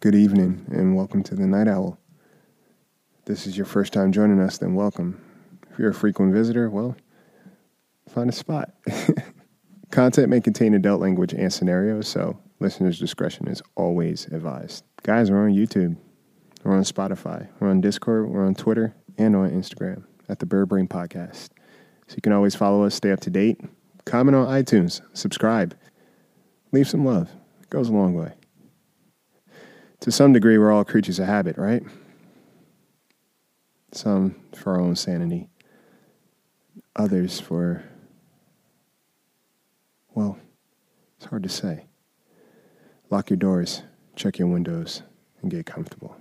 Good evening, and welcome to the Night Owl. If this is your first time joining us, then welcome. If you're a frequent visitor, well, find a spot. Content may contain adult language and scenarios, so listeners' discretion is always advised. Guys, we're on YouTube, we're on Spotify, we're on Discord, we're on Twitter, and on Instagram at the Bird Brain Podcast. So you can always follow us, stay up to date, comment on iTunes, subscribe, leave some love. It goes a long way to some degree, we're all creatures of habit, right? Some for our own sanity, others for, well, it's hard to say. Lock your doors, check your windows, and get comfortable.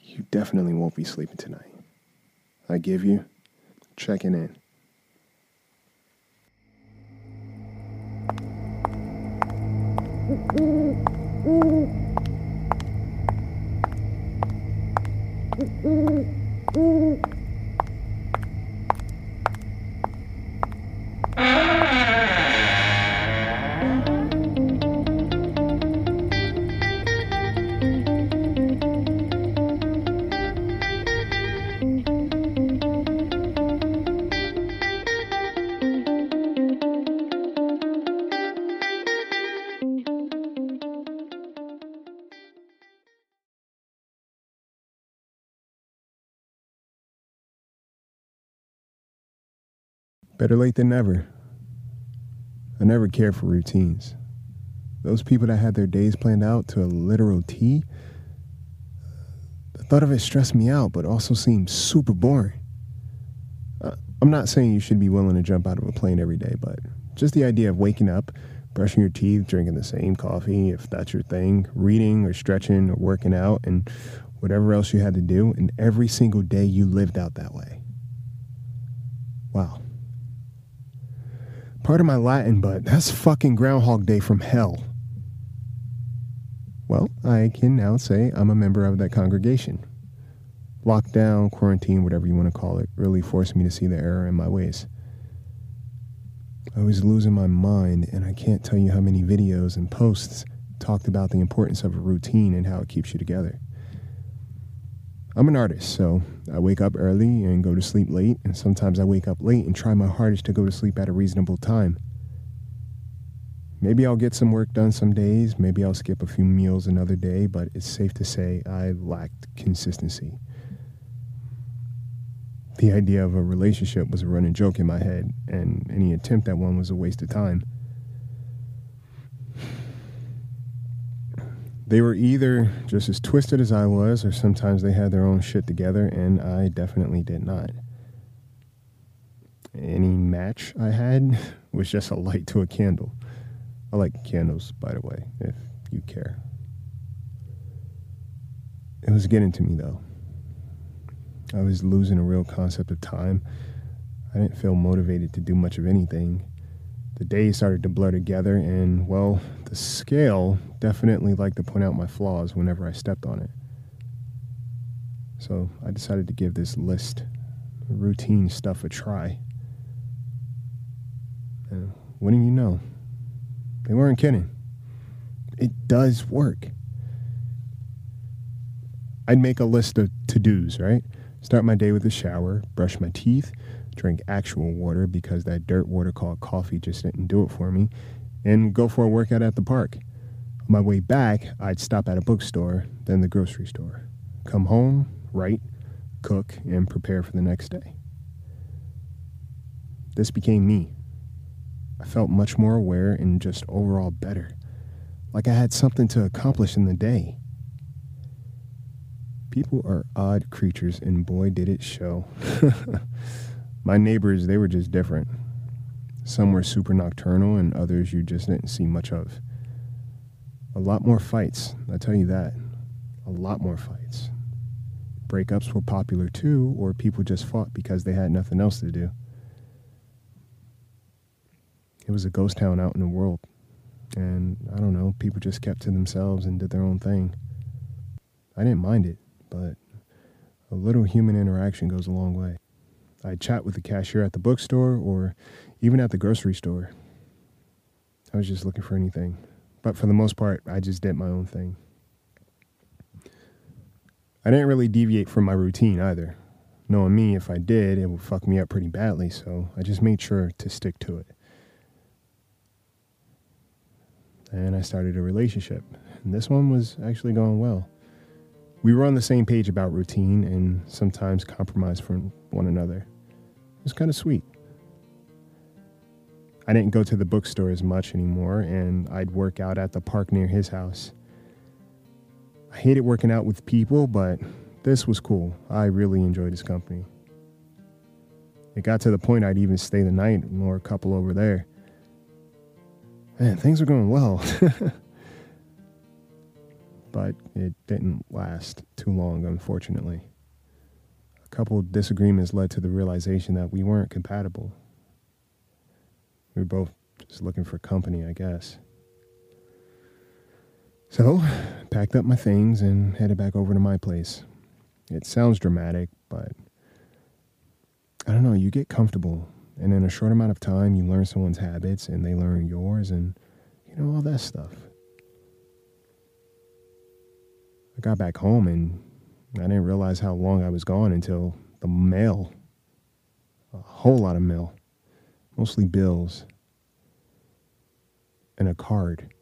You definitely won't be sleeping tonight. I give you checking in. Mm-hmm. Better late than never. I never cared for routines. Those people that had their days planned out to a literal T, the thought of it stressed me out, but also seemed super boring. I'm not saying you should be willing to jump out of a plane every day, but just the idea of waking up, brushing your teeth, drinking the same coffee, if that's your thing, reading or stretching or working out, and whatever else you had to do, and every single day you lived out that way. Wow. Pardon my Latin, but that's fucking Groundhog Day from hell. Well, I can now say I'm a member of that congregation. Lockdown, quarantine, whatever you want to call it, really forced me to see the error in my ways. I was losing my mind, and I can't tell you how many videos and posts talked about the importance of a routine and how it keeps you together. I'm an artist, so I wake up early and go to sleep late, and sometimes I wake up late and try my hardest to go to sleep at a reasonable time. Maybe I'll get some work done some days, maybe I'll skip a few meals another day, but it's safe to say I lacked consistency. The idea of a relationship was a running joke in my head, and any attempt at one was a waste of time. They were either just as twisted as I was, or sometimes they had their own shit together, and I definitely did not. Any match I had was just a light to a candle. I like candles, by the way, if you care. It was getting to me, though. I was losing a real concept of time. I didn't feel motivated to do much of anything the days started to blur together, and well, the scale definitely liked to point out my flaws whenever I stepped on it. So I decided to give this list routine stuff a try. And do you know? They weren't kidding. It does work. I'd make a list of to dos, right? Start my day with a shower, brush my teeth, drink actual water because that dirt water called coffee just didn't do it for me, and go for a workout at the park. On my way back, I'd stop at a bookstore, then the grocery store. Come home, write, cook, and prepare for the next day. This became me. I felt much more aware and just overall better, like I had something to accomplish in the day. People are odd creatures, and boy, did it show. my neighbors, they were just different. Some were super nocturnal, and others you just didn't see much of. A lot more fights, I tell you that. A lot more fights. Breakups were popular too, or people just fought because they had nothing else to do. It was a ghost town out in the world. And I don't know, people just kept to themselves and did their own thing. I didn't mind it, but a little human interaction goes a long way. I'd chat with the cashier at the bookstore or even at the grocery store. I was just looking for anything But for the most part, I just did my own thing. I didn't really deviate from my routine either. Knowing me, if I did, it would fuck me up pretty badly, so I just made sure to stick to it. And I started a relationship. And this one was actually going well. We were on the same page about routine and sometimes compromise from one another. It was kind of sweet. I didn't go to the bookstore as much anymore, and I'd work out at the park near his house. I hated working out with people, but this was cool. I really enjoyed his company. It got to the point I'd even stay the night or a couple over there. Man, things were going well. but it didn't last too long, unfortunately. Couple disagreements led to the realization that we weren't compatible. We were both just looking for company, I guess. So, packed up my things and headed back over to my place. It sounds dramatic, but I don't know, you get comfortable. And in a short amount of time, you learn someone's habits and they learn yours and, you know, all that stuff. I got back home and I didn't realize how long I was gone until the mail, a whole lot of mail mostly bills, and a card.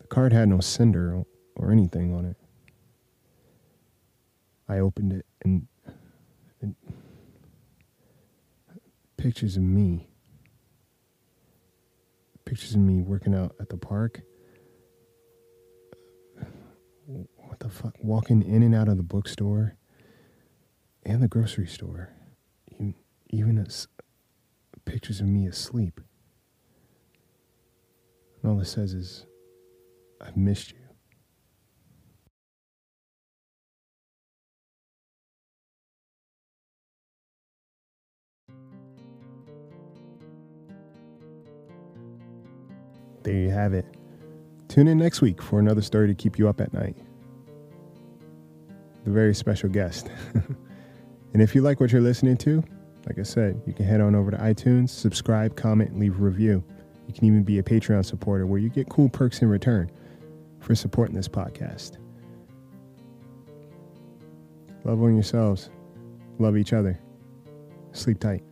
The card had no sender or anything on it. I opened it and, and pictures of me. Pictures of me working out at the park. The fuck? Walking in and out of the bookstore and the grocery store even as pictures of me asleep. And all it says is, I've missed you. There you have it. Tune in next week for another story to keep you up at night. The very special guest. and if you like what you're listening to, like I said, you can head on over to iTunes, subscribe, comment, leave a review. You can even be a Patreon supporter where you get cool perks in return for supporting this podcast. Love on yourselves. Love each other. Sleep tight.